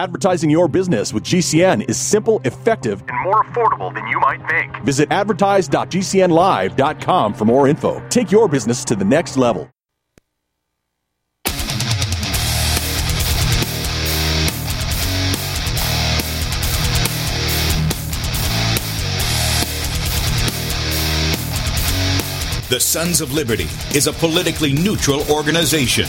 Advertising your business with GCN is simple, effective, and more affordable than you might think. Visit advertise.gcnlive.com for more info. Take your business to the next level. The Sons of Liberty is a politically neutral organization.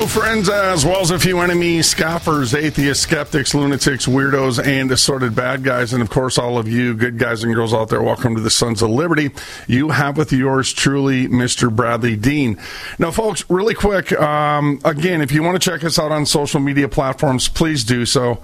Hello, friends, as well as a few enemies, scoffers, atheists, skeptics, lunatics, weirdos, and assorted bad guys. And of course, all of you good guys and girls out there, welcome to the Sons of Liberty. You have with yours truly, Mr. Bradlee Dean. Now, folks, really quick, um, again, if you want to check us out on social media platforms, please do so.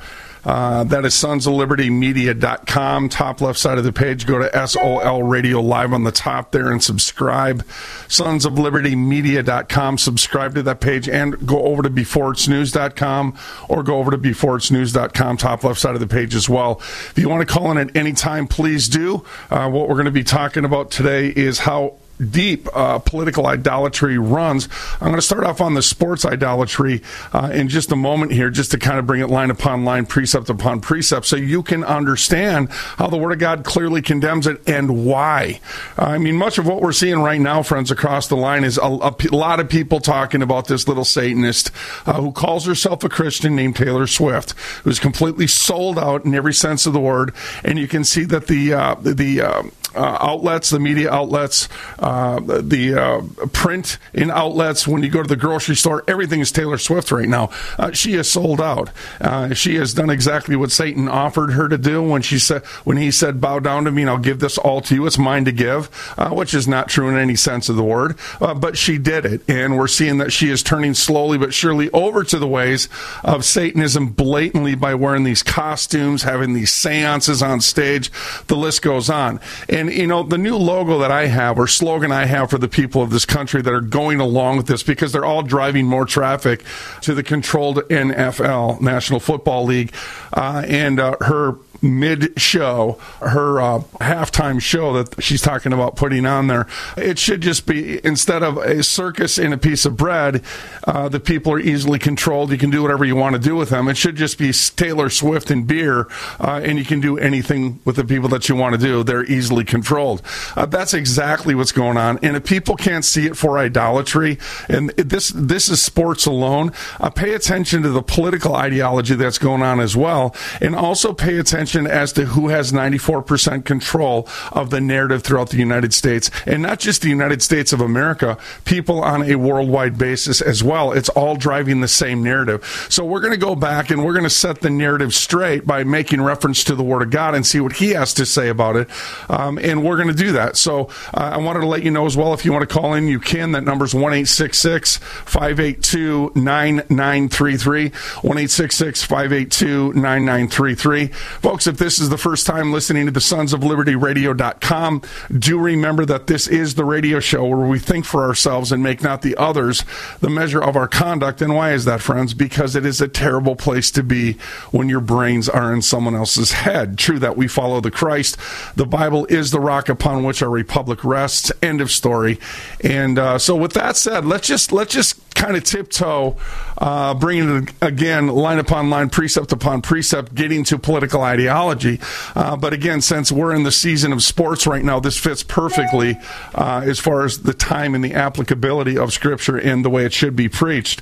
Uh, that is sons of liberty media.com. Top left side of the page, go to SOL Radio Live on the top there and subscribe. Sons of liberty media.com. Subscribe to that page and go over to beforeitsnews.com or go over to beforeitsnews.com, top left side of the page as well. If you want to call in at any time, please do. Uh, what we're going to be talking about today is how deep uh, political idolatry runs. I'm going to start off on the sports idolatry uh, in just a moment here, just to kind of bring it line upon line, precept upon precept, so you can understand how the Word of God clearly condemns it and why. Uh, I mean, much of what we're seeing right now, friends, across the line is a lot of people talking about this little Satanist uh, who calls herself a Christian named Taylor Swift, who's completely sold out in every sense of the word. And you can see that the uh, the uh, uh, outlets, the media outlets, uh, the uh, print in outlets. When you go to the grocery store, everything is Taylor Swift right now. Uh, she is sold out. Uh, she has done exactly what Satan offered her to do when she said, when he said, "Bow down to me, and I'll give this all to you. It's mine to give," uh, which is not true in any sense of the word. but she did it, and we're seeing that she is turning slowly but surely over to the ways of Satanism blatantly by wearing these costumes, having these seances on stage. The list goes on, and you know the new logo that I have or slogan I have for the people of this country that are going along with this because they're all driving more traffic to the controlled NFL National Football League, uh, and uh, her mid show, her uh, halftime show that she's talking about putting on there. It should just be instead of a circus and a piece of bread, uh, the people are easily controlled. You can do whatever you want to do with them. It should just be Taylor Swift and beer, uh, and you can do anything with the people that you want to do. They're easily controlled. Uh, that's exactly what's going on. And if people can't see it for idolatry, and this this is sports alone, uh, pay attention to the political ideology that's going on as well, and also pay attention as to who has 94% control of the narrative throughout the United States, and not just the United States of America, people on a worldwide basis as well. It's all driving the same narrative. So we're going to go back and we're going to set the narrative straight by making reference to the Word of God and see what He has to say about it. Um, and we're going to do that. So uh, I wanted to let you know as well if you want to call in, you can. That number is 1 582 9933. 1 582 9933. Folks, if this is the first time listening to the Sons of Liberty Radio.com, do remember that this is the radio show where we think for ourselves and make not the others the measure of our conduct. And why is that, friends? Because it is a terrible place to be when your brains are in someone else's head. True that we follow the Christ. The Bible is the rock upon which our republic rests. End of story. And uh, so, with that said, let's just let's just kind of tiptoe, uh, bringing it again line upon line, precept upon precept, getting to political ideology. Uh, but again, since we're in the season of sports right now, this fits perfectly uh, as far as the time and the applicability of Scripture and the way it should be preached.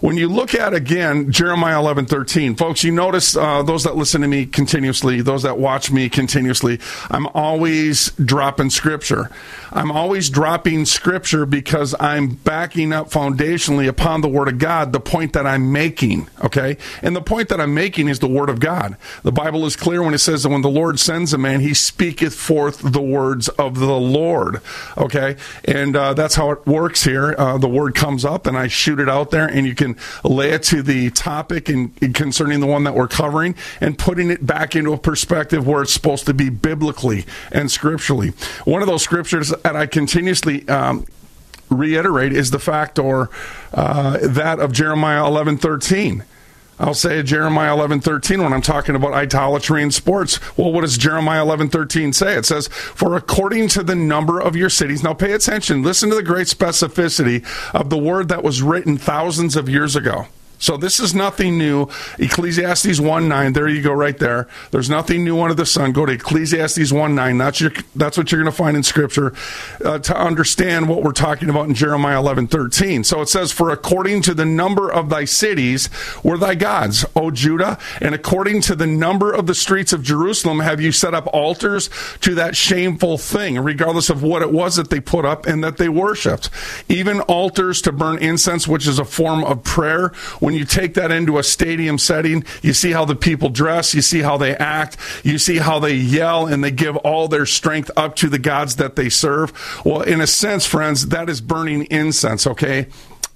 When you look at again Jeremiah eleven thirteen, folks, you notice uh, those that listen to me continuously, those that watch me continuously, I'm always dropping Scripture. I'm always dropping Scripture because I'm backing up foundationally upon the Word of God the point that I'm making. Okay, and the point that I'm making is the Word of God. The Bible is clear when it says that when the Lord sends a man, He speaketh forth the words of the Lord. Okay, and uh, that's how it works here. Uh, the Word comes up, and I shoot it out there, and you can lay it to the topic and, and concerning the one that we're covering, and putting it back into a perspective where it's supposed to be biblically and scripturally. One of those scriptures that I continuously um, reiterate is the fact or uh, that of Jeremiah eleven thirteen. I'll say Jeremiah eleven thirteen when I'm talking about idolatry in sports. Well, what does Jeremiah eleven thirteen say? It says, "For according to the number of your cities." Now, pay attention. Listen to the great specificity of the word that was written thousands of years ago. So this is nothing new. Ecclesiastes 1 9, there you go right there. There's nothing new under the sun. Go to Ecclesiastes 1 9. That's, your, that's what you're going to find in Scripture uh, to understand what we're talking about in Jeremiah 11 13. So it says, For according to the number of thy cities were thy gods, O Judah, and according to the number of the streets of Jerusalem have you set up altars to that shameful thing, regardless of what it was that they put up and that they worshiped. Even altars to burn incense, which is a form of prayer when you take that into a stadium setting, you see how the people dress, you see how they act, you see how they yell, and they give all their strength up to the gods that they serve. Well, in a sense, friends, that is burning incense, okay?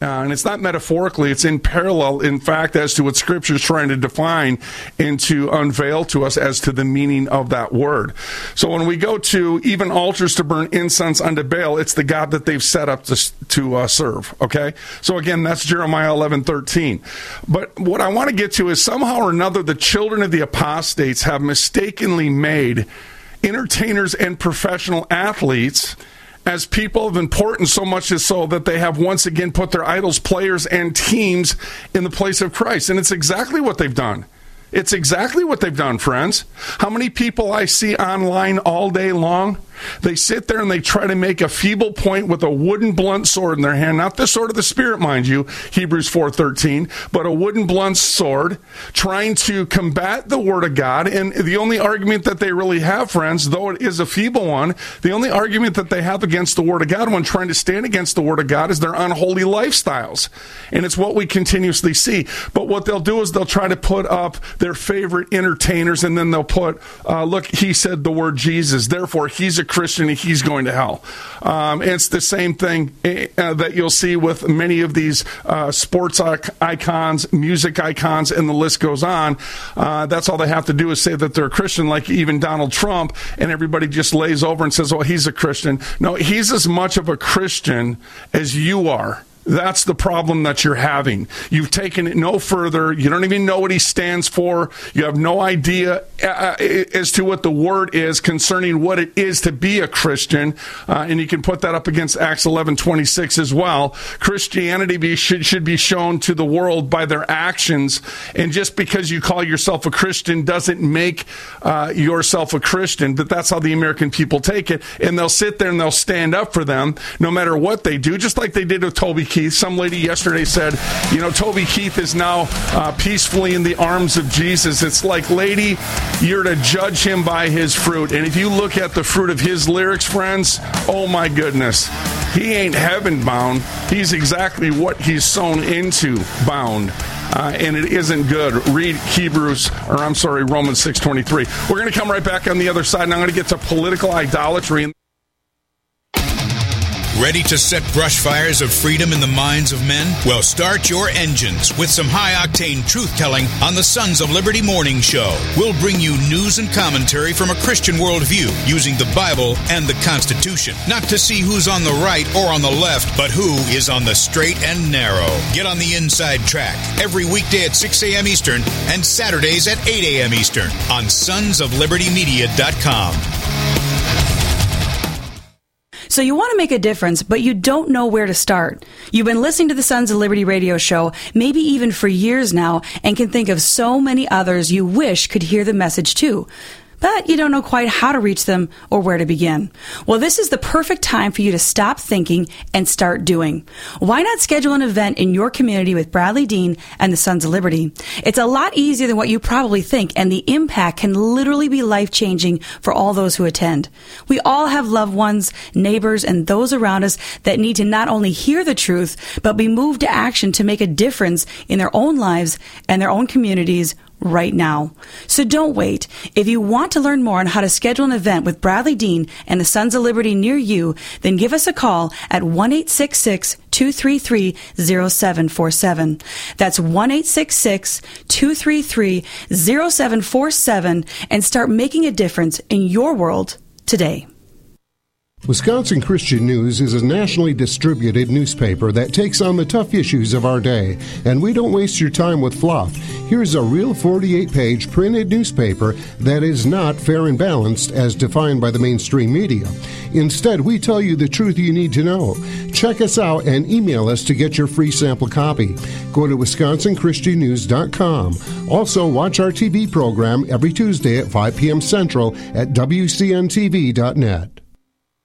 Uh, and it's not metaphorically, it's in parallel, in fact, as to what Scripture is trying to define and to unveil to us as to the meaning of that word. So when we go to even altars to burn incense unto Baal, it's the God that they've set up to, to uh, serve. Okay? So again, that's Jeremiah 11 13. But what I want to get to is somehow or another, the children of the apostates have mistakenly made entertainers and professional athletes as people of importance, so much as so that they have once again put their idols, players, and teams in the place of Christ. And it's exactly what they've done. It's exactly what they've done, friends. How many people I see online all day long? They sit there and they try to make a feeble point with a wooden blunt sword in their hand, not the sword of the spirit, mind you, Hebrews 4:13, but a wooden blunt sword, trying to combat the word of God. And the only argument that they really have, friends, though it is a feeble one, the only argument that they have against the word of God when trying to stand against the word of God is their unholy lifestyles. And it's what we continuously see. But what they'll do is they'll try to put up their favorite entertainers and then they'll put, uh, look, he said the word Jesus, therefore he's a Christian he's going to hell. Um, it's the same thing uh, that you'll see with many of these uh, sports icons, music icons, and the list goes on. Uh, that's all they have to do is say that they're a Christian, like even Donald Trump, and everybody just lays over and says, "Well, he's a Christian." No, he's as much of a Christian as you are. That's the problem that you're having. You've taken it no further. You don't even know what he stands for. You have no idea uh, uh, as to what the word is concerning what it is to be a Christian. Uh, and you can put that up against Acts 11 26 as well. Christianity be, should, should be shown to the world by their actions. And just because you call yourself a Christian doesn't make uh, yourself a Christian. But that's how the American people take it. And they'll sit there and they'll stand up for them no matter what they do, just like they did with Toby Keith. Some lady yesterday said, you know, Toby Keith is now uh, peacefully in the arms of Jesus. It's like, lady, you're to judge him by his fruit. And if you look at the fruit of his lyrics, friends, oh my goodness, he ain't heaven bound. He's exactly what he's sown into bound. Uh, and it isn't good. Read Hebrews, or I'm sorry, Romans 6.23. We're going to come right back on the other side, and I'm going to get to political idolatry. Ready to set brush fires of freedom in the minds of men? Well, start your engines with some high octane truth telling on the Sons of Liberty Morning Show. We'll bring you news and commentary from a Christian worldview using the Bible and the Constitution. Not to see who's on the right or on the left, but who is on the straight and narrow. Get on the inside track every weekday at 6 a.m. Eastern and Saturdays at 8 a.m. Eastern on sonsoflibertymedia.com. So you want to make a difference, but you don't know where to start. You've been listening to the Sons of Liberty radio show, maybe even for years now, and can think of so many others you wish could hear the message too but you don't know quite how to reach them or where to begin. Well, this is the perfect time for you to stop thinking and start doing. Why not schedule an event in your community with Bradlee Dean and the Sons of Liberty? It's a lot easier than what you probably think, and the impact can literally be life changing for all those who attend. We all have loved ones, neighbors, and those around us that need to not only hear the truth, but be moved to action to make a difference in their own lives and their own communities right now. So don't wait. If you want to learn more on how to schedule an event with Bradlee Dean and the Sons of Liberty near you, then give us a call at 1 233 0747. That's 1 233 0747 and start making a difference in your world today. Wisconsin Christian News is a nationally distributed newspaper that takes on the tough issues of our day, and we don't waste your time with fluff. Here's a real 48 page printed newspaper that is not fair and balanced as defined by the mainstream media. Instead, we tell you the truth you need to know. Check us out and email us to get your free sample copy. Go to wisconsinchristiannews.com. Also, watch our TV program every Tuesday at 5 p.m. Central at WCNTV.net.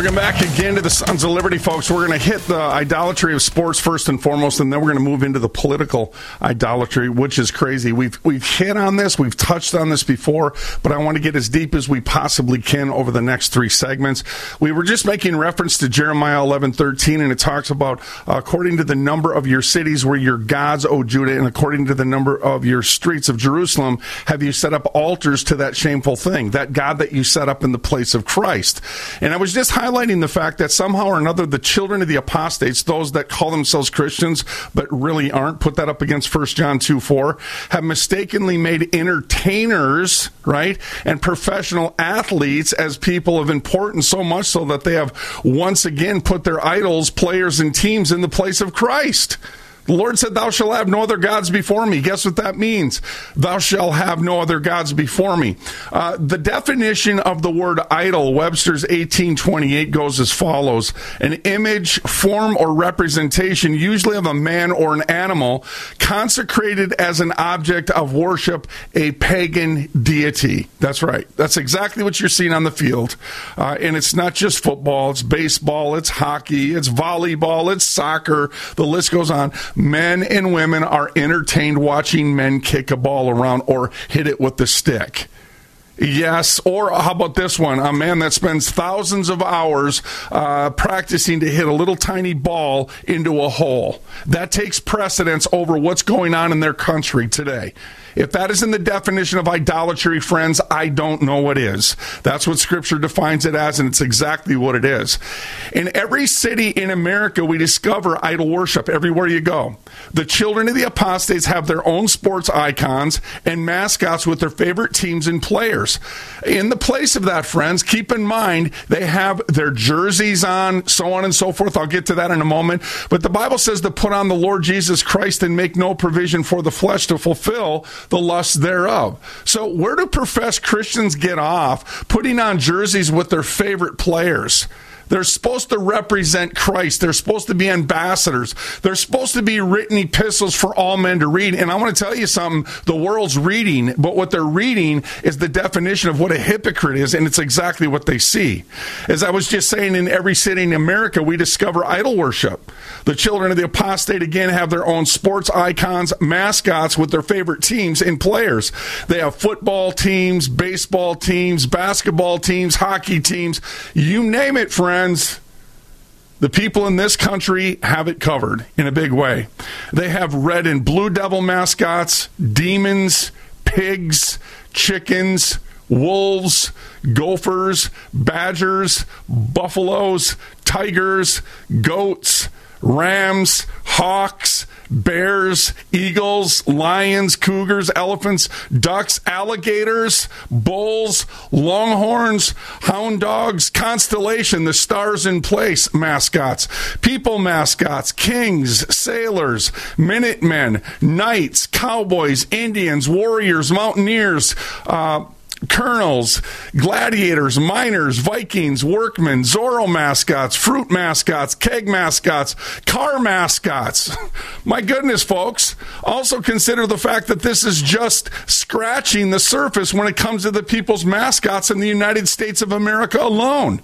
Welcome back again to the Sons of Liberty, folks. We're going to hit the idolatry of sports first and foremost, and then we're going to move into the political idolatry, which is crazy. We've we've hit on this, we've touched on this before, but I want to get as deep as we possibly can over the next three segments. We were just making reference to Jeremiah eleven thirteen, and it talks about according to the number of your cities where your gods, O Judah, and according to the number of your streets of Jerusalem, have you set up altars to that shameful thing, that God that you set up in the place of Christ. And I was just highlighting highlighting the fact that somehow or another the children of the apostates, those that call themselves Christians but really aren't, put that up against 1 John 2 4, have mistakenly made entertainers, right, and professional athletes as people of importance so much so that they have once again put their idols, players, and teams in the place of Christ. The Lord said, Thou shalt have no other gods before me. Guess what that means? Thou shalt have no other gods before me. Uh, the definition of the word idol, Webster's 1828, goes as follows An image, form, or representation, usually of a man or an animal, consecrated as an object of worship, a pagan deity. That's right. That's exactly what you're seeing on the field. Uh, and it's not just football, it's baseball, it's hockey, it's volleyball, it's soccer. The list goes on men and women are entertained watching men kick a ball around or hit it with the stick. Yes, or how about this one? A man that spends thousands of hours uh, practicing to hit a little tiny ball into a hole. That takes precedence over what's going on in their country today. If that isn't the definition of idolatry, friends, I don't know what is. That's what Scripture defines it as, and it's exactly what it is. In every city in America, we discover idol worship everywhere you go. The children of the apostates have their own sports icons and mascots with their favorite teams and players. In the place of that, friends, keep in mind they have their jerseys on, so on and so forth. I'll get to that in a moment. But the Bible says to put on the Lord Jesus Christ and make no provision for the flesh to fulfill the lust thereof. So, where do professed Christians get off putting on jerseys with their favorite players? They're supposed to represent Christ. They're supposed to be ambassadors. They're supposed to be written epistles for all men to read. And I want to tell you something the world's reading, but what they're reading is the definition of what a hypocrite is, and it's exactly what they see. As I was just saying, in every city in America, we discover idol worship. The children of the apostate again have their own sports icons, mascots with their favorite teams and players. They have football teams, baseball teams, basketball teams, hockey teams, you name it, friends friends, the people in this country have it covered in a big way. They have red and blue devil mascots, demons, pigs, chickens, wolves, gophers, badgers, buffaloes, tigers, goats, rams, hawks, bears, eagles, lions, cougars, elephants, ducks, alligators, bulls, longhorns, hound dogs, constellation, the stars in place mascots, people mascots, kings, sailors, minutemen, knights, cowboys, Indians, warriors, mountaineers, uh, colonels, gladiators, miners, Vikings, workmen, Zorro mascots, fruit mascots, keg mascots, car mascots. My goodness, folks. Also consider the fact that this is just scratching the surface when it comes to the people's mascots in the United States of America alone.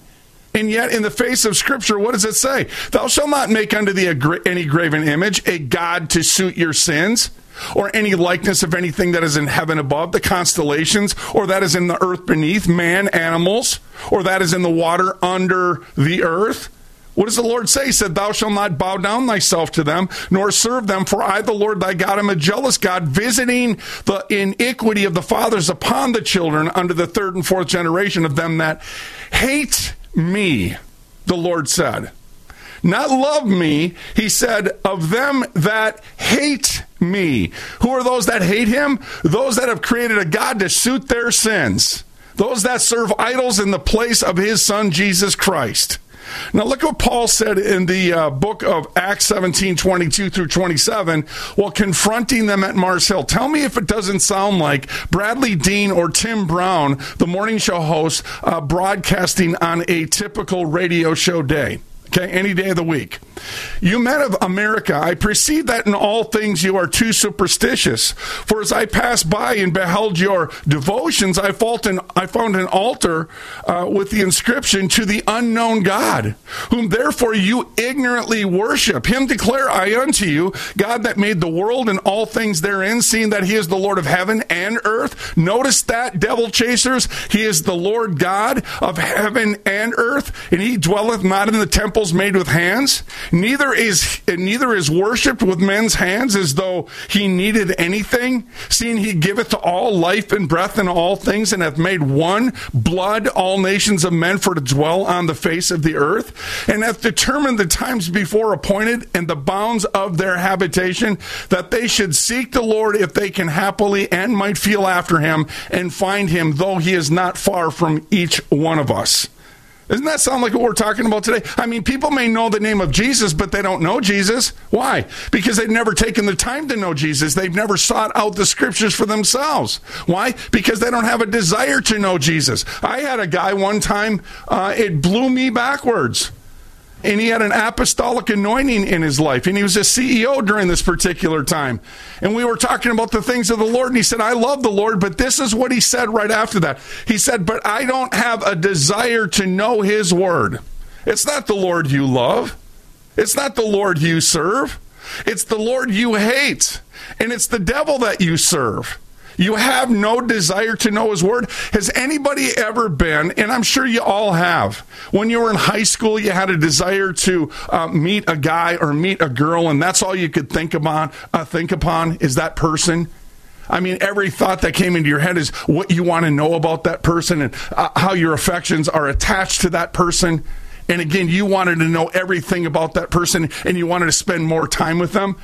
And yet, in the face of Scripture, what does it say? Thou shalt not make unto thee any graven image, a God to suit your sins or any likeness of anything that is in heaven above, the constellations, or that is in the earth beneath, man, animals, or that is in the water under the earth. What does the Lord say? He said, Thou shalt not bow down thyself to them, nor serve them, for I, the Lord thy God, am a jealous God, visiting the iniquity of the fathers upon the children under the third and fourth generation of them that hate me, the Lord said not love me. He said, of them that hate me. Who are those that hate him? Those that have created a God to suit their sins. Those that serve idols in the place of his son, Jesus Christ. Now, look what Paul said in the uh, book of Acts 17 22 through 27 while confronting them at Mars Hill. Tell me if it doesn't sound like Bradlee Dean or Tim Brown, the morning show host, uh, broadcasting on a typical radio show day. Okay, any day of the week. You men of America, I perceive that in all things you are too superstitious. For as I passed by and beheld your devotions, I, an, I found an altar uh, with the inscription to the unknown God, whom therefore you ignorantly worship. Him declare I unto you, God that made the world and all things therein, seeing that he is the Lord of heaven and earth. Notice that, devil chasers. He is the Lord God of heaven and earth, and he dwelleth not in the temples made with hands Neither is neither is worshipped with men's hands as though he needed anything, seeing he giveth to all life and breath and all things, and hath made one blood all nations of men for to dwell on the face of the earth, and hath determined the times before appointed and the bounds of their habitation, that they should seek the Lord if they can happily and might feel after him and find him, though he is not far from each one of us. Doesn't that sound like what we're talking about today? I mean, people may know the name of Jesus, but they don't know Jesus. Why? Because they've never taken the time to know Jesus. They've never sought out the scriptures for themselves. Why? Because they don't have a desire to know Jesus. I had a guy one time, uh, it blew me backwards and he had an apostolic anointing in his life, and he was a CEO during this particular time. And we were talking about the things of the Lord, and he said, I love the Lord, but this is what he said right after that. He said, But I don't have a desire to know his word. It's not the Lord you love, it's not the Lord you serve, it's the Lord you hate, and it's the devil that you serve. You have no desire to know His Word. Has anybody ever been, and I'm sure you all have, when you were in high school, you had a desire to uh, meet a guy or meet a girl, and that's all you could think about, uh, think upon is that person? I mean, every thought that came into your head is what you want to know about that person and uh, how your affections are attached to that person. And again, you wanted to know everything about that person and you wanted to spend more time with them.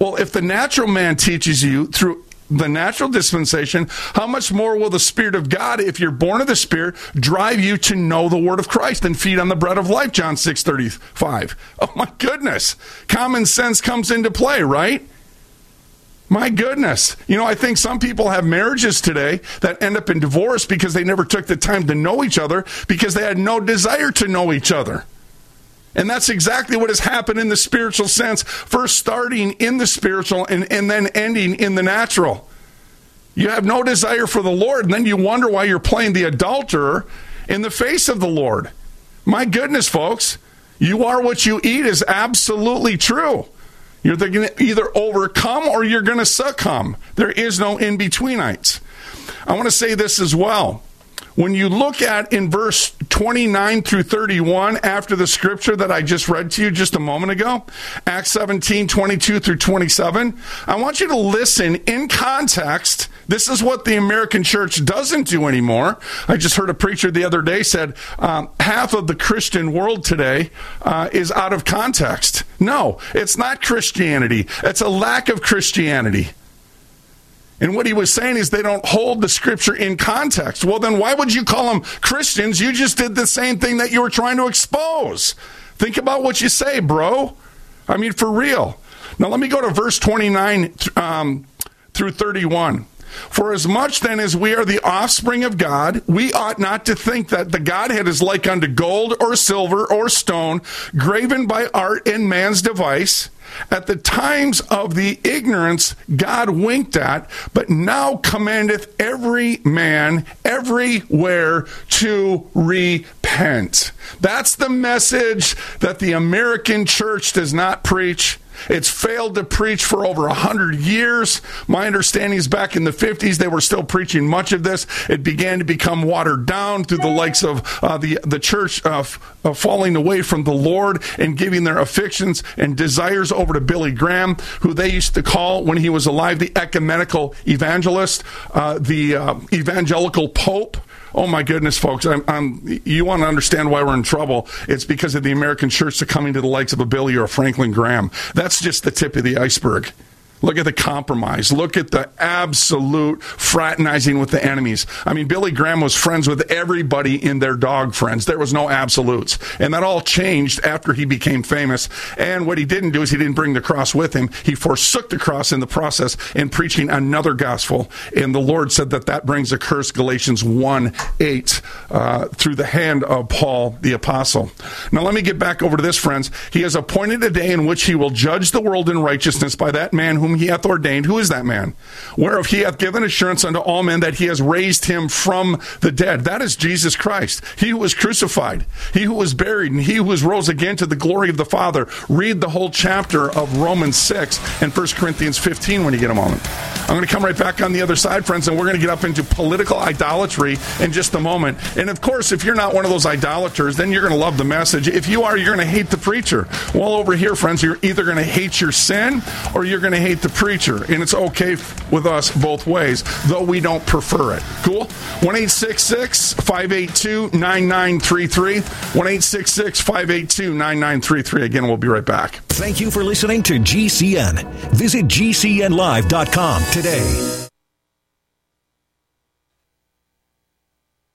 Well, if the natural man teaches you through the natural dispensation, how much more will the Spirit of God, if you're born of the Spirit, drive you to know the word of Christ and feed on the bread of life? John 6 35. Oh my goodness. Common sense comes into play, right? My goodness. You know, I think some people have marriages today that end up in divorce because they never took the time to know each other because they had no desire to know each other. And that's exactly what has happened in the spiritual sense, first starting in the spiritual and, and then ending in the natural. You have no desire for the Lord, and then you wonder why you're playing the adulterer in the face of the Lord. My goodness, folks, you are what you eat is absolutely true. You're going to either overcome or you're going to succumb. There is no in betweenites. I want to say this as well. When you look at in verse 29 through 31 after the scripture that I just read to you just a moment ago, Acts 17, 22 through 27, I want you to listen in context. This is what the American church doesn't do anymore. I just heard a preacher the other day said um, half of the Christian world today uh, is out of context. No, it's not Christianity. It's a lack of Christianity. And what he was saying is they don't hold the scripture in context. Well, then why would you call them Christians? You just did the same thing that you were trying to expose. Think about what you say, bro. I mean, for real. Now, let me go to verse 29 um, through 31. For as much then as we are the offspring of God, we ought not to think that the Godhead is like unto gold or silver or stone, graven by art and man's device at the times of the ignorance God winked at, but now commandeth every man everywhere to repent. That's the message that the American church does not preach. It's failed to preach for over a hundred years. My understanding is back in the 50s, they were still preaching much of this. It began to become watered down through the likes of uh, the, the church uh, f- uh, falling away from the Lord and giving their affections and desires over to Billy Graham, who they used to call, when he was alive, the ecumenical evangelist, uh, the uh, evangelical pope. Oh my goodness, folks! I'm, I'm, you want to understand why we're in trouble? It's because of the American church succumbing to the likes of a Billy or a Franklin Graham. That's just the tip of the iceberg. Look at the compromise. Look at the absolute fraternizing with the enemies. I mean, Billy Graham was friends with everybody in their dog friends. There was no absolutes. And that all changed after he became famous. And what he didn't do is he didn't bring the cross with him. He forsook the cross in the process in preaching another gospel. And the Lord said that that brings a curse, Galatians 1 8, uh, through the hand of Paul the apostle. Now, let me get back over to this, friends. He has appointed a day in which he will judge the world in righteousness by that man whom whom he hath ordained. Who is that man? Whereof he hath given assurance unto all men that he has raised him from the dead. That is Jesus Christ. He who was crucified, he who was buried, and he who was rose again to the glory of the Father. Read the whole chapter of Romans 6 and 1 Corinthians 15 when you get a moment. I'm going to come right back on the other side, friends, and we're going to get up into political idolatry in just a moment. And of course, if you're not one of those idolaters, then you're going to love the message. If you are, you're going to hate the preacher. Well, over here, friends, you're either going to hate your sin or you're going to hate the preacher. And it's okay with us both ways, though we don't prefer it. Cool? 1 582 9933. 1 582 9933. Again, we'll be right back. Thank you for listening to GCN. Visit GCNlive.com today.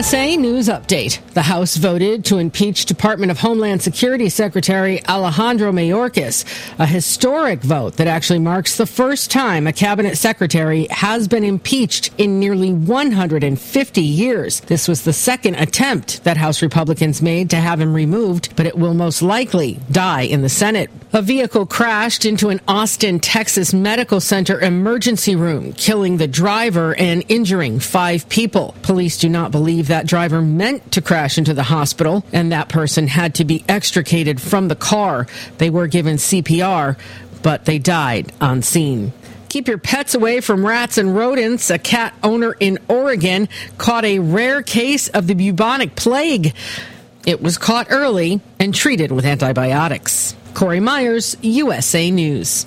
USA News Update. The House voted to impeach Department of Homeland Security Secretary Alejandro Mayorkas, a historic vote that actually marks the first time a cabinet secretary has been impeached in nearly 150 years. This was the second attempt that House Republicans made to have him removed, but it will most likely die in the Senate. A vehicle crashed into an Austin, Texas medical center emergency room, killing the driver and injuring five people. Police do not believe that driver meant to crash into the hospital and that person had to be extricated from the car. They were given CPR, but they died on scene. Keep your pets away from rats and rodents. A cat owner in Oregon caught a rare case of the bubonic plague. It was caught early and treated with antibiotics. Corey Myers, USA News.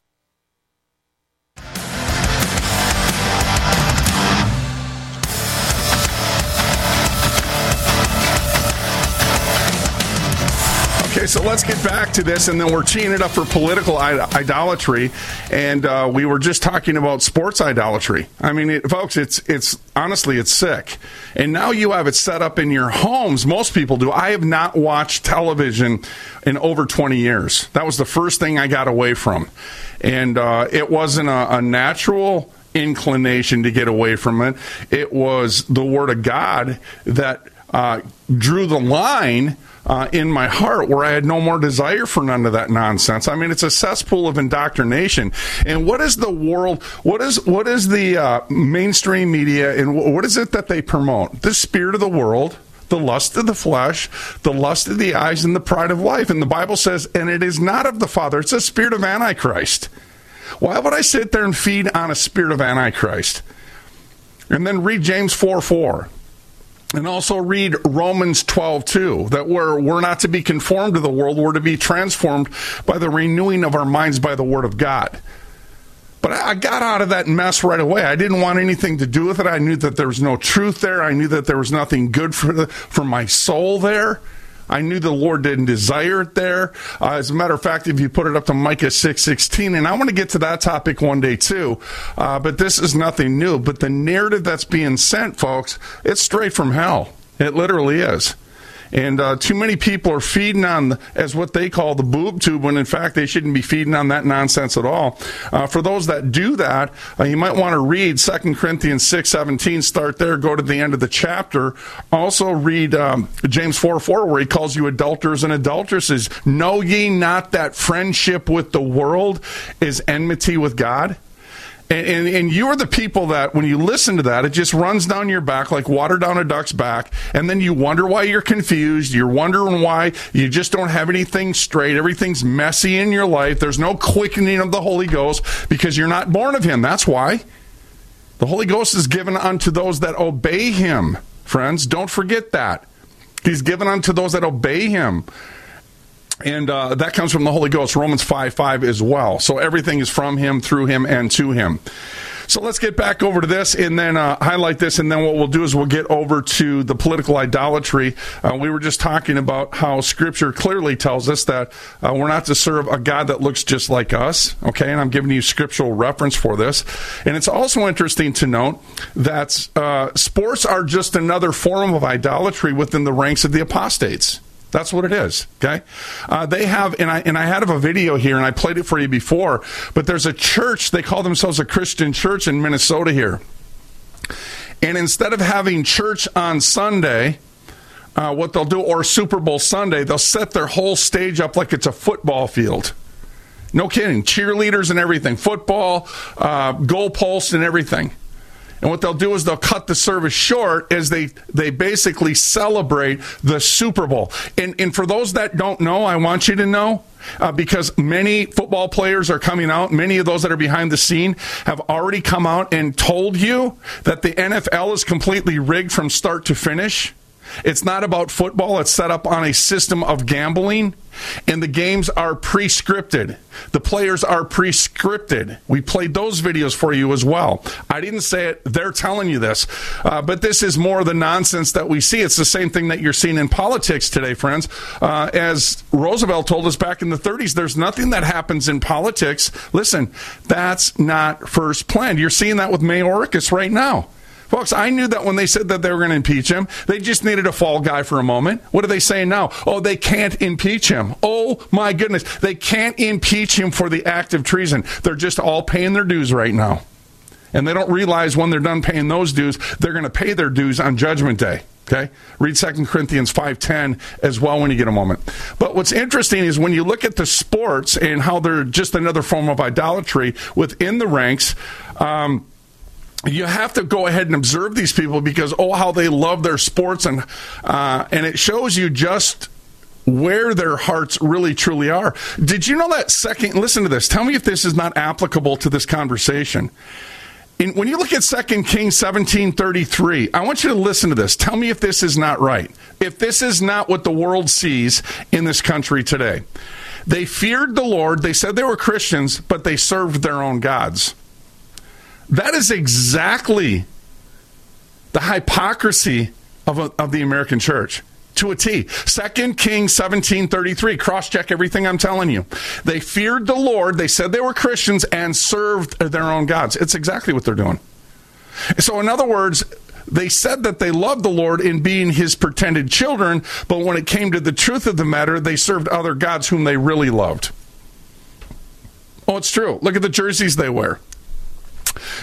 So let's get back to this, and then we're teeing it up for political idolatry, and uh, we were just talking about sports idolatry. I mean, it, folks, it's it's honestly it's sick, and now you have it set up in your homes. Most people do. I have not watched television in over twenty years. That was the first thing I got away from, and uh, it wasn't a, a natural inclination to get away from it. It was the Word of God that uh, drew the line uh, in my heart where I had no more desire for none of that nonsense. I mean, it's a cesspool of indoctrination. And what is the world? What is what is the uh, mainstream media and what is it that they promote? The spirit of the world. The lust of the flesh, the lust of the eyes, and the pride of life. And the Bible says, and it is not of the Father, it's a spirit of Antichrist. Why would I sit there and feed on a spirit of Antichrist? And then read James 4 4 and also read Romans 12 too, that we're, we're not to be conformed to the world, we're to be transformed by the renewing of our minds by the Word of God. But I got out of that mess right away. I didn't want anything to do with it. I knew that there was no truth there. I knew that there was nothing good for, the, for my soul there. I knew the Lord didn't desire it there. Uh, as a matter of fact, if you put it up to Micah 6:16, and I want to get to that topic one day too, uh, but this is nothing new. But the narrative that's being sent, folks, it's straight from hell. It literally is. And uh, too many people are feeding on, the, as what they call the boob tube, when in fact they shouldn't be feeding on that nonsense at all. Uh, for those that do that, uh, you might want to read 2 Corinthians 6 17, start there, go to the end of the chapter. Also read um, James 4 4, where he calls you adulterers and adulteresses. Know ye not that friendship with the world is enmity with God? And, and, and you are the people that, when you listen to that, it just runs down your back like water down a duck's back. And then you wonder why you're confused. You're wondering why you just don't have anything straight. Everything's messy in your life. There's no quickening of the Holy Ghost because you're not born of Him. That's why. The Holy Ghost is given unto those that obey Him, friends. Don't forget that. He's given unto those that obey Him and uh, that comes from the Holy Ghost, Romans 5 5 as well. So everything is from Him, through Him, and to Him. So let's get back over to this and then uh, highlight this. And then what we'll do is we'll get over to the political idolatry. Uh, we were just talking about how Scripture clearly tells us that uh, we're not to serve a God that looks just like us. Okay, and I'm giving you scriptural reference for this. And it's also interesting to note that uh, sports are just another form of idolatry within the ranks of the apostates. That's what it is. Okay, uh, they have, and I and I had a video here, and I played it for you before. But there's a church. They call themselves a Christian church in Minnesota here, and instead of having church on Sunday. Uh, what they'll do, or Super Bowl Sunday, they'll set their whole stage up like it's a football field. No kidding. Cheerleaders and everything, football, uh, goalposts and everything. And what they'll do is they'll cut the service short as they, they basically celebrate the Super Bowl. And, and for those that don't know, I want you to know uh, because many football players are coming out. Many of those that are behind the scene have already come out and told you that the NFL is completely rigged from start to finish. It's not about football. It's set up on a system of gambling, and the games are pre scripted. The players are pre scripted. We played those videos for you as well. I didn't say it, they're telling you this. Uh, but this is more the nonsense that we see. It's the same thing that you're seeing in politics today, friends. Uh, as Roosevelt told us back in the 30s, there's nothing that happens in politics. Listen, that's not first planned. You're seeing that with Mayorkas right now. Folks, I knew that when they said that they were going to impeach him, they just needed a fall guy for a moment. What are they saying now? Oh, they can't impeach him. Oh, my goodness. They can't impeach him for the act of treason. They're just all paying their dues right now. And they don't realize when they're done paying those dues, they're going to pay their dues on Judgment Day. Okay? Read 2 Corinthians 5.10 as well when you get a moment. But what's interesting is when you look at the sports and how they're just another form of idolatry within the ranks, um, you have to go ahead and observe these people because oh how they love their sports and uh, and it shows you just where their hearts really truly are. Did you know that second listen to this. Tell me if this is not applicable to this conversation. In, when you look at 2 Kings 17:33, I want you to listen to this. Tell me if this is not right. If this is not what the world sees in this country today. They feared the Lord, they said they were Christians, but they served their own gods. That is exactly the hypocrisy of, a, of the American church to a T. Second Kings 17:33. Cross check everything I'm telling you. They feared the Lord, they said they were Christians and served their own gods. It's exactly what they're doing. So in other words, they said that they loved the Lord in being his pretended children, but when it came to the truth of the matter, they served other gods whom they really loved. Oh, it's true. Look at the jerseys they wear.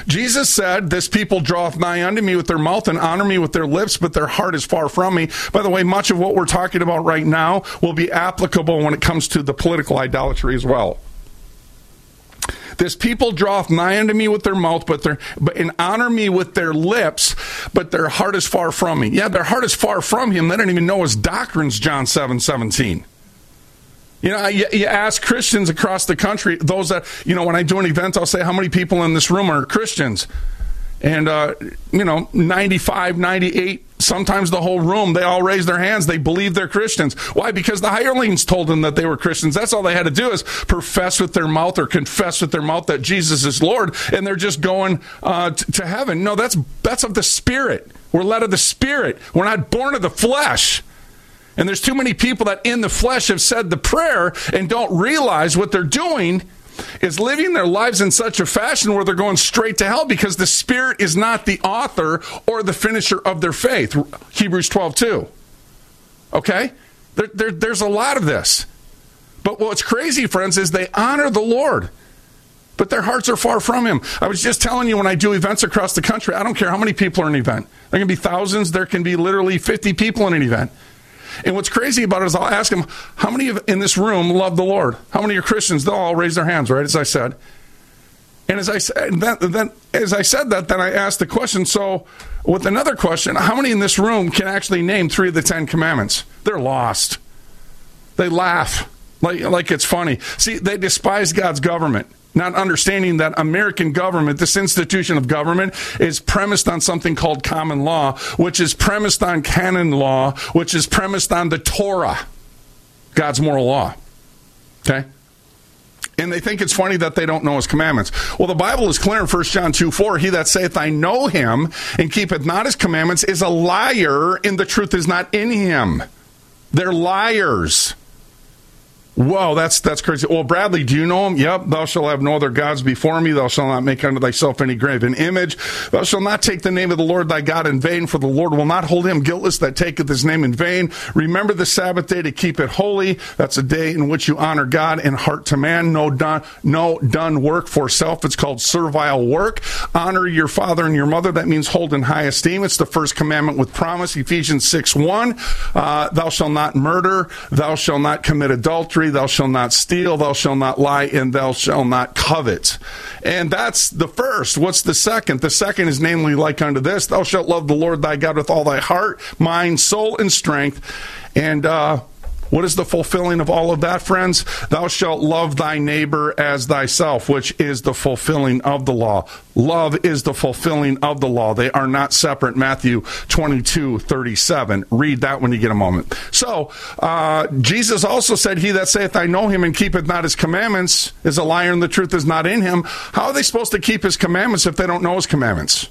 Jesus said, This people draweth nigh unto me with their mouth and honor me with their lips, but their heart is far from me. By the way, much of what we're talking about right now will be applicable when it comes to the political idolatry as well. This people draweth nigh unto me with their mouth, but their but and honor me with their lips, but their heart is far from me. Yeah, their heart is far from him. They don't even know his doctrines, John 7 17. You know, you, you, ask Christians across the country, those that, you know, when I do an event, I'll say, how many people in this room are Christians? And, uh, you know, 95, 98, sometimes the whole room, they all raise their hands. They believe they're Christians. Why? Because the hirelings told them that they were Christians. That's all they had to do is profess with their mouth or confess with their mouth that Jesus is Lord, and they're just going uh, t- to heaven. No, that's, that's of the Spirit. We're led of the Spirit. We're not born of the flesh. And there's too many people that in the flesh have said the prayer and don't realize what they're doing is living their lives in such a fashion where they're going straight to hell because the Spirit is not the author or the finisher of their faith. Hebrews 12, 2. Okay? There, there, there's a lot of this. But what's crazy, friends, is they honor the Lord but their hearts are far from him. I was just telling you when I do events across the country, I don't care how many people are in an event. There can be thousands, there can be literally 50 people in an event. And what's crazy about it is I'll ask them, how many in this room love the Lord? How many are Christians? They'll all raise their hands, right? As I said. And as I said, then, then as I said that, then I asked the question. So, with another question, how many in this room can actually name three of the Ten Commandments? They're lost. They laugh like like it's funny. See, they despise God's government not understanding that American government, this institution of government, is premised on something called common law, which is premised on canon law, which is premised on the Torah, God's moral law. Okay? And they think it's funny that they don't know his commandments. Well, the Bible is clear in 1 John 2 4. He that saith, I know him, and keepeth not his commandments, is a liar, and the truth is not in him. They're liars. Whoa, that's that's crazy. Well, Bradlee, do you know him? Yep. Thou shalt have no other gods before me. Thou shalt not make unto thyself any graven image. Thou shalt not take the name of the Lord thy God in vain, for the Lord will not hold him guiltless that taketh his name in vain. Remember the Sabbath day to keep it holy. That's a day in which you honor God in heart to man. No done, no done work for self. It's called servile work. Honor your father and your mother. That means hold in high esteem. It's the first commandment with promise. Ephesians six one. Uh, thou shalt not murder. Thou shalt not commit adultery thou shalt not steal, thou shalt not lie, and thou shalt not covet. And that's the first. What's the second? The second is namely like unto this Thou shalt love the Lord thy God with all thy heart, mind, soul, and strength. And, uh, what is the fulfilling of all of that, friends? Thou shalt love thy neighbor as thyself, which is the fulfilling of the law. Love is the fulfilling of the law. They are not separate. Matthew 22, 37. Read that when you get a moment. So, uh, Jesus also said, He that saith, I know him and keepeth not his commandments is a liar and the truth is not in him. How are they supposed to keep his commandments if they don't know his commandments?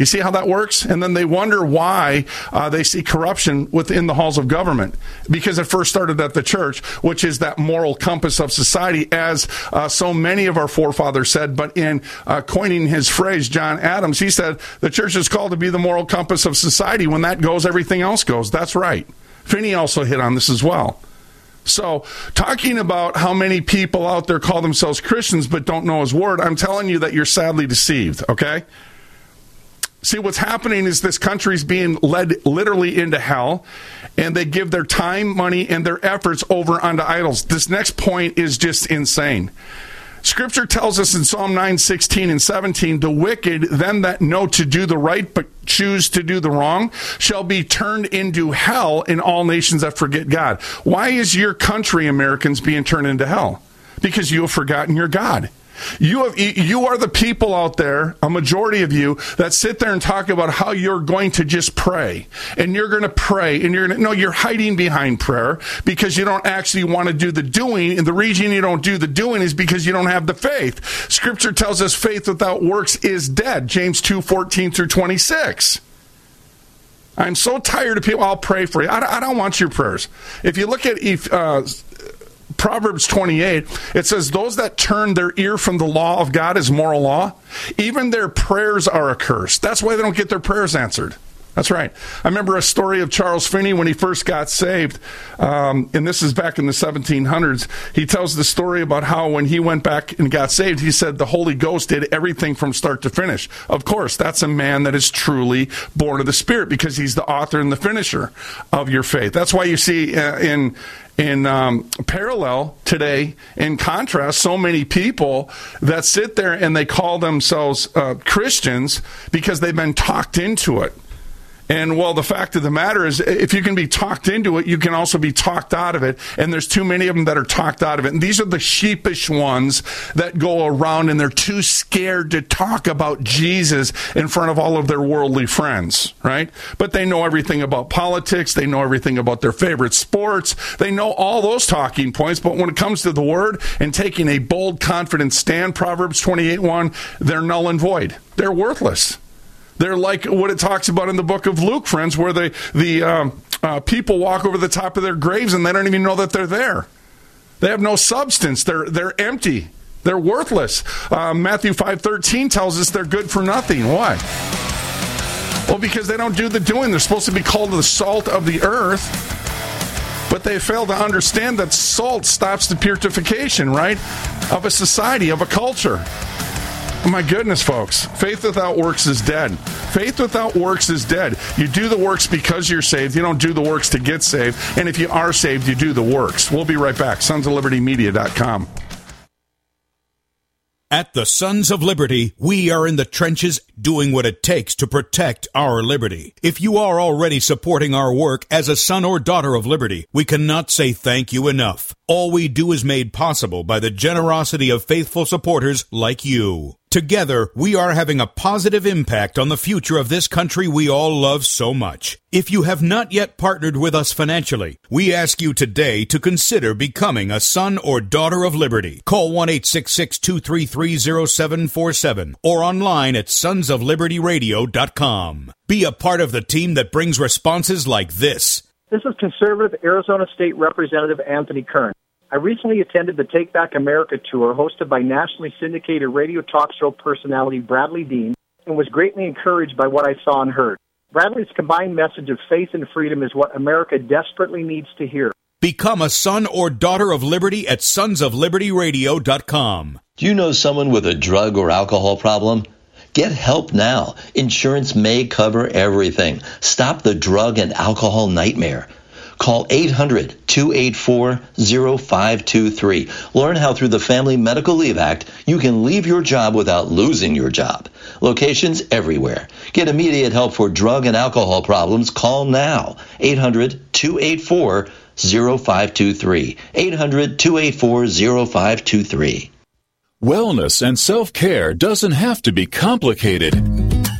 You see how that works? And then they wonder why uh, they see corruption within the halls of government. Because it first started at the church, which is that moral compass of society, as uh, so many of our forefathers said. But in uh, coining his phrase, John Adams, he said, the church is called to be the moral compass of society. When that goes, everything else goes. That's right. Finney also hit on this as well. So, talking about how many people out there call themselves Christians but don't know his word, I'm telling you that you're sadly deceived, okay? See, what's happening is this country's being led literally into hell, and they give their time, money, and their efforts over onto idols. This next point is just insane. Scripture tells us in Psalm 9, 16 and 17, the wicked, them that know to do the right but choose to do the wrong, shall be turned into hell in all nations that forget God. Why is your country, Americans, being turned into hell? Because you have forgotten your God. You have, you are the people out there, a majority of you, that sit there and talk about how you're going to just pray and you're going to pray and you're going to, no, you're hiding behind prayer because you don't actually want to do the doing. And the reason you don't do the doing is because you don't have the faith. Scripture tells us faith without works is dead. James 2, 14 through 26. I'm so tired of people. I'll pray for you. I, don't want your prayers. If you look at uh, Proverbs 28, it says, Those that turn their ear from the law of God is moral law, even their prayers are accursed. That's why they don't get their prayers answered. That's right. I remember a story of Charles Finney when he first got saved, um, and this is back in the 1700s. He tells the story about how when he went back and got saved, he said the Holy Ghost did everything from start to finish. Of course, that's a man that is truly born of the Spirit because he's the author and the finisher of your faith. That's why you see uh, in in um, parallel today, in contrast, so many people that sit there and they call themselves uh, Christians because they've been talked into it. And well, the fact of the matter is, if you can be talked into it, you can also be talked out of it. And there's too many of them that are talked out of it. And these are the sheepish ones that go around and they're too scared to talk about Jesus in front of all of their worldly friends, right? But they know everything about politics. They know everything about their favorite sports. They know all those talking points. But when it comes to the word and taking a bold, confident stand, Proverbs 28 1, they're null and void. They're worthless. They're like what it talks about in the book of Luke, friends, where they, the um, uh, people walk over the top of their graves and they don't even know that they're there. They have no substance. They're, they're empty. They're worthless. Uh, Matthew 5.13 tells us they're good for nothing. Why? Well, because they don't do the doing. They're supposed to be called the salt of the earth. But they fail to understand that salt stops the purification, right, of a society, of a culture. Oh my goodness, folks. Faith without works is dead. Faith without works is dead. You do the works because you're saved. You don't do the works to get saved. And if you are saved, you do the works. We'll be right back. Sons of Liberty Media.com. At the Sons of Liberty, we are in the trenches doing what it takes to protect our liberty. If you are already supporting our work as a son or daughter of liberty, we cannot say thank you enough. All we do is made possible by the generosity of faithful supporters like you. Together, we are having a positive impact on the future of this country we all love so much. If you have not yet partnered with us financially, we ask you today to consider becoming a son or daughter of liberty. Call 1-866-233-0747 or online at sonsoflibertyradio.com. Be a part of the team that brings responses like this. This is conservative Arizona State Representative Anthony Kern. I recently attended the Take Back America tour hosted by nationally syndicated radio talk show personality Bradlee Dean and was greatly encouraged by what I saw and heard. Bradlee's combined message of faith and freedom is what America desperately needs to hear. Become a son or daughter of liberty at sonsoflibertyradio.com. Do you know someone with a drug or alcohol problem? Get help now. Insurance may cover everything. Stop the drug and alcohol nightmare. Call 800 284 0523. Learn how through the Family Medical Leave Act you can leave your job without losing your job. Locations everywhere. Get immediate help for drug and alcohol problems. Call now. 800 284 0523. 800 284 0523. Wellness and self care doesn't have to be complicated.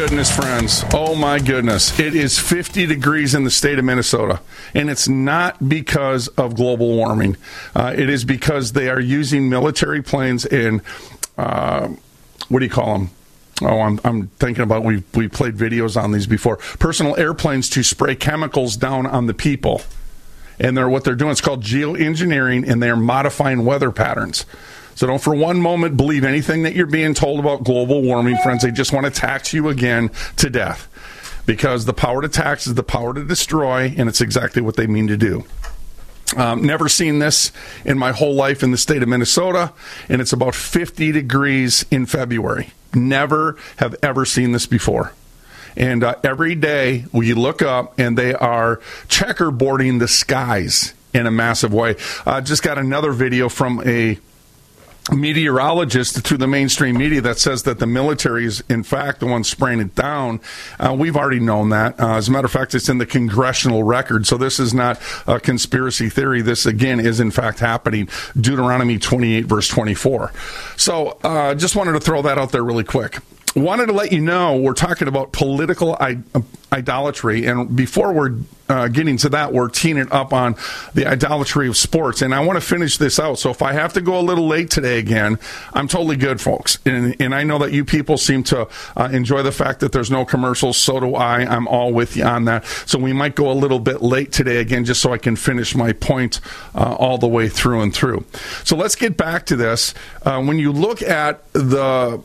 goodness, friends. Oh my goodness. It is 50 degrees in the state of Minnesota. And it's not because of global warming. Uh, it is because they are using military planes in, uh, what do you call them? Oh, I'm, I'm thinking about we we played videos on these before. Personal airplanes to spray chemicals down on the people, and they're what they're doing. It's called geoengineering, and they're modifying weather patterns. So don't for one moment believe anything that you're being told about global warming, friends. They just want to tax you again to death because the power to tax is the power to destroy, and it's exactly what they mean to do. Um, never seen this in my whole life in the state of Minnesota, and it's about 50 degrees in February. Never have ever seen this before. And uh, every day we look up and they are checkerboarding the skies in a massive way. Uh, just got another video from a meteorologist through the mainstream media that says that the military is in fact the one spraying it down. Uh, we've already known that. Uh, as a matter of fact, it's in the congressional record. So this is not a conspiracy theory. This again is in fact happening. Deuteronomy 28 verse 24. So uh, just wanted to throw that out there really quick wanted to let you know we're talking about political idolatry, and before we're uh, getting to that, we're teeing it up on the idolatry of sports. And I want to finish this out. So if I have to go a little late today again, I'm totally good, folks. And, and I know that you people seem to uh, enjoy the fact that there's no commercials. So do I. I'm all with you on that. So we might go a little bit late today again, just so I can finish my point uh, all the way through and through. So let's get back to this. Uh, when you look at the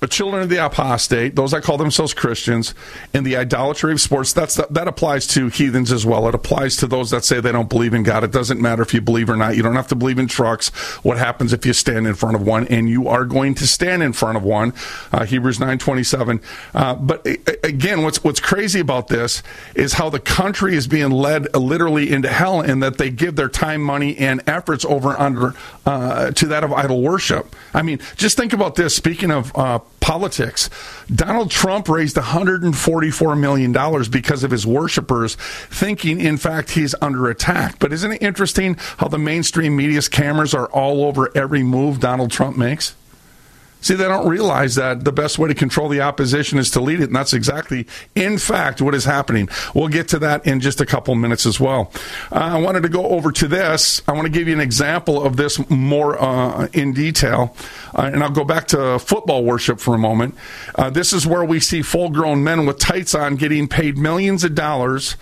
the children of the apostate, those that call themselves Christians, and the idolatry of sports, that's that applies to heathens as well. It applies to those that say they don't believe in God. It doesn't matter if you believe or not. You don't have to believe in trucks. What happens if you stand in front of one? And you are going to stand in front of one. Uh, Hebrews nine twenty seven. Uh, but again, what's what's crazy about this is how the country is being led literally into hell, and that they give their time, money, and efforts over under uh, to that of idol worship. I mean, just think about this. Speaking of uh, politics. Donald Trump raised $144 million because of his worshipers thinking, in fact, he's under attack. But isn't it interesting how the mainstream media's cameras are all over every move Donald Trump makes? See, they don't realize that the best way to control the opposition is to lead it, and that's exactly, in fact, what is happening. We'll get to that in just a couple minutes as well. Uh, I wanted to go over to this. I want to give you an example of this more uh, in detail, uh, and I'll go back to football worship for a moment. Uh, this is where we see full-grown men with tights on getting paid millions of dollars,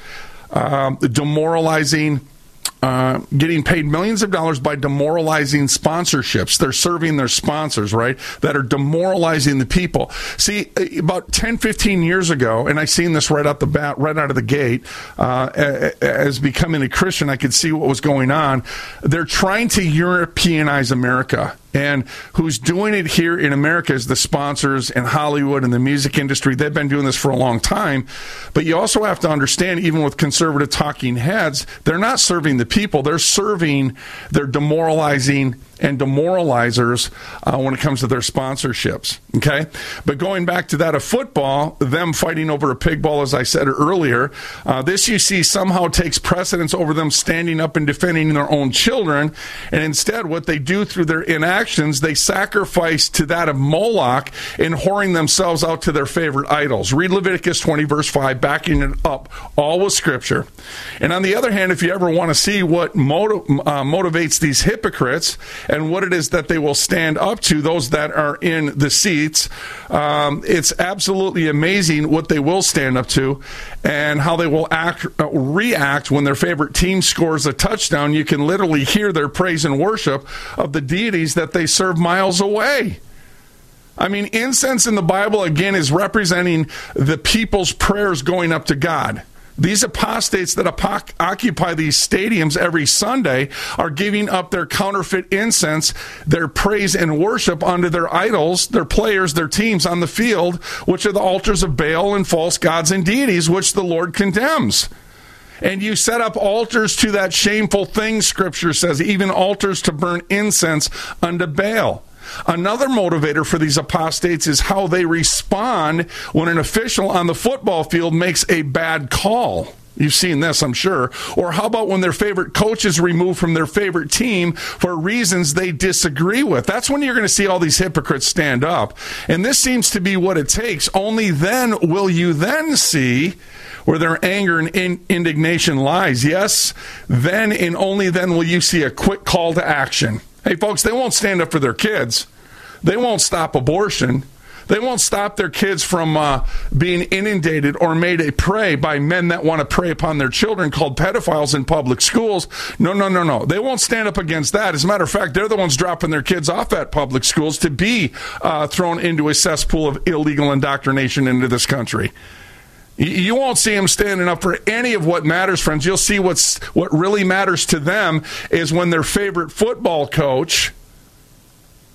uh, demoralizing uh, getting paid millions of dollars by demoralizing sponsorships. They're serving their sponsors, right? That are demoralizing the people. See, about 10, 15 years ago, and I seen this right out the bat, right out of the gate, uh, as becoming a Christian, I could see what was going on. They're trying to Europeanize America. And who's doing it here in America is the sponsors in Hollywood and the music industry. They've been doing this for a long time. But you also have to understand, even with conservative talking heads, they're not serving the people, they're serving, they're demoralizing and demoralizers uh, when it comes to their sponsorships. Okay, but going back to that of football, them fighting over a pig ball, as I said earlier, uh, this you see somehow takes precedence over them standing up and defending their own children, and instead, what they do through their inactions, they sacrifice to that of Moloch in whoring themselves out to their favorite idols. Read Leviticus 20, verse 5, backing it up all with scripture. And on the other hand, if you ever want to see what motiv- uh, motivates these hypocrites and what it is that they will stand up to, those that are in the seats. Um, it's absolutely amazing what they will stand up to and how they will act, uh, react when their favorite team scores a touchdown. You can literally hear their praise and worship of the deities that they serve miles away. I mean, incense in the Bible, again, is representing the people's prayers going up to God. These apostates that occupy these stadiums every Sunday are giving up their counterfeit incense, their praise and worship unto their idols, their players, their teams on the field, which are the altars of Baal and false gods and deities, which the Lord condemns. And you set up altars to that shameful thing, Scripture says, even altars to burn incense unto Baal. Another motivator for these apostates is how they respond when an official on the football field makes a bad call. You've seen this, I'm sure. Or how about when their favorite coach is removed from their favorite team for reasons they disagree with? That's when you're going to see all these hypocrites stand up. And this seems to be what it takes. Only then will you then see where their anger and in- indignation lies. Yes, then and only then will you see a quick call to action. Hey, folks, they won't stand up for their kids. They won't stop abortion. They won't stop their kids from uh, being inundated or made a prey by men that want to prey upon their children called pedophiles in public schools. No, no, no, no. They won't stand up against that. As a matter of fact, they're the ones dropping their kids off at public schools to be uh, thrown into a cesspool of illegal indoctrination into this country. You won't see them standing up for any of what matters, friends. You'll see what's what really matters to them is when their favorite football coach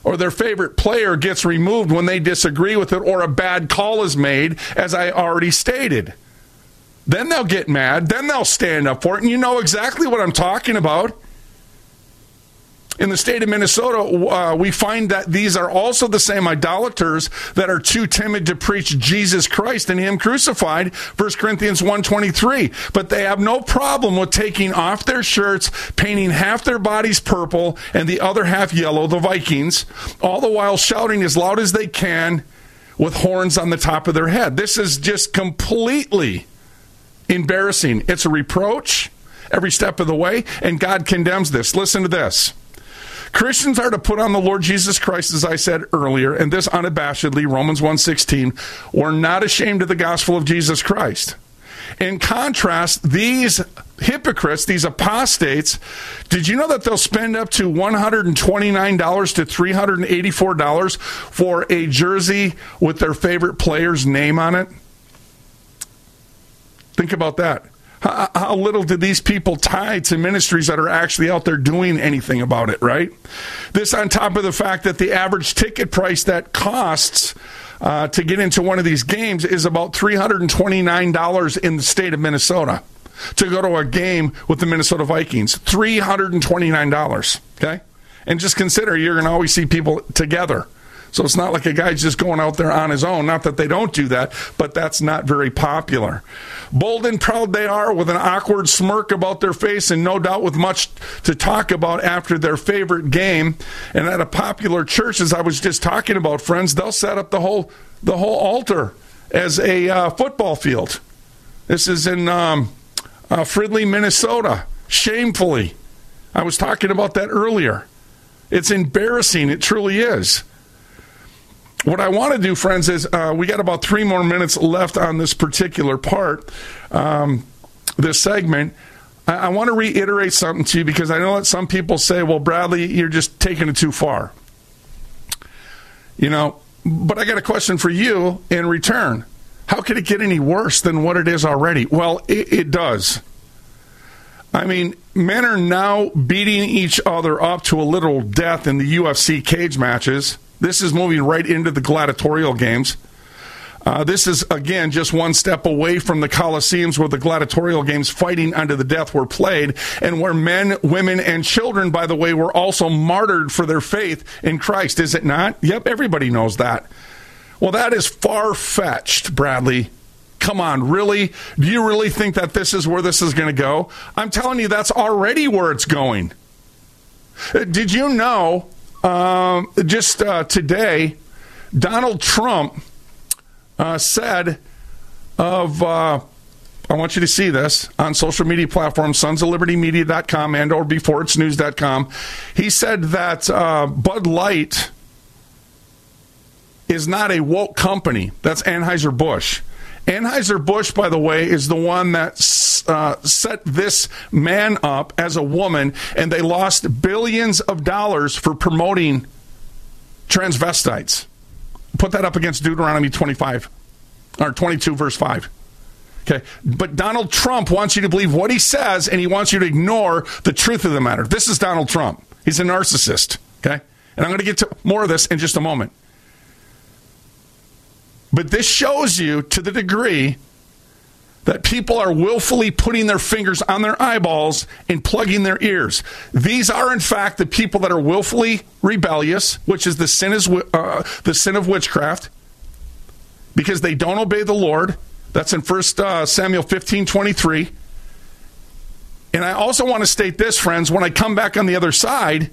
or their favorite player gets removed when they disagree with it or a bad call is made, as I already stated. Then they'll get mad. Then they'll stand up for it. And you know exactly what I'm talking about in the state of Minnesota, uh, we find that these are also the same idolaters that are too timid to preach Jesus Christ and Him crucified. 1 Corinthians 1.23. But they have no problem with taking off their shirts, painting half their bodies purple and the other half yellow, the Vikings, all the while shouting as loud as they can with horns on the top of their head. This is just completely embarrassing. It's a reproach every step of the way, and God condemns this. Listen to this. Christians are to put on the Lord Jesus Christ, as I said earlier, and this unabashedly, Romans 1.16, we're not ashamed of the gospel of Jesus Christ. In contrast, these hypocrites, these apostates, did you know that they'll spend up to $129 to $384 for a jersey with their favorite player's name on it? Think about that. How, how, little did these people tie to ministries that are actually out there doing anything about it, right? This on top of the fact that the average ticket price that costs uh, to get into one of these games is about $329 in the state of Minnesota to go to a game with the Minnesota Vikings. $329, okay? And just consider you're going to always see people together. So it's not like a guy's just going out there on his own. Not that they don't do that, but that's not very popular. Bold and proud they are with an awkward smirk about their face and no doubt with much to talk about after their favorite game. And at a popular church, as I was just talking about, friends, they'll set up the whole the whole altar as a uh, football field. This is in um, uh, Fridley, Minnesota. Shamefully, I was talking about that earlier. It's embarrassing. It truly is what I want to do, friends, is uh, we got about three more minutes left on this particular part, um, this segment. I, I want to reiterate something to you because I know that some people say, well, Bradlee, you're just taking it too far. You know, but I got a question for you in return. How could it get any worse than what it is already? Well, it, it does. I mean, men are now beating each other up to a literal death in the UFC cage matches. This is moving right into the gladiatorial games. Uh, this is, again, just one step away from the Colosseums where the gladiatorial games fighting unto the death were played, and where men, women, and children, by the way, were also martyred for their faith in Christ, is it not? Yep, everybody knows that. Well, that is far fetched, Bradlee. Come on, really? Do you really think that this is where this is going to go? I'm telling you, that's already where it's going. Uh, did you know um, just uh, today, Donald Trump uh, said of, uh, I want you to see this on social media platforms, sons of liberty media.com and or before it's news.com. He said that uh, Bud Light is not a woke company. That's Anheuser-Busch. Anheuser-Busch, by the way, is the one that uh, set this man up as a woman, and they lost billions of dollars for promoting transvestites. Put that up against Deuteronomy 25 or 22, verse 5. Okay. But Donald Trump wants you to believe what he says, and he wants you to ignore the truth of the matter. This is Donald Trump. He's a narcissist. Okay. And I'm going to get to more of this in just a moment. But this shows you to the degree that people are willfully putting their fingers on their eyeballs and plugging their ears. These are, in fact, the people that are willfully rebellious, which is the sin, is, uh, the sin of witchcraft, because they don't obey the Lord. That's in 1 uh, Samuel 15 23. And I also want to state this, friends, when I come back on the other side,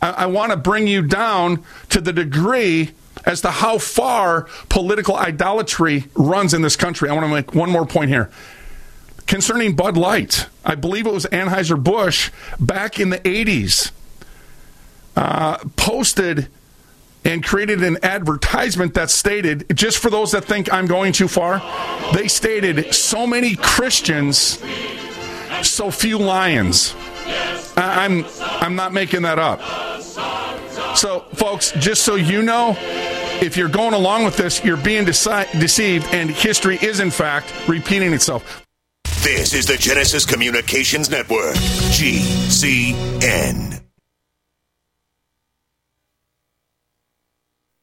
I, I want to bring you down to the degree as to how far political idolatry runs in this country. I want to make one more point here. Concerning Bud Light, I believe it was Anheuser-Busch back in the 80s, uh, posted and created an advertisement that stated, just for those that think I'm going too far, they stated, so many Christians, so few lions. I'm, I'm not making that up. So, folks, just so you know, if you're going along with this, you're being deci- deceived, and history is, in fact, repeating itself. This is the Genesis Communications Network, GCN.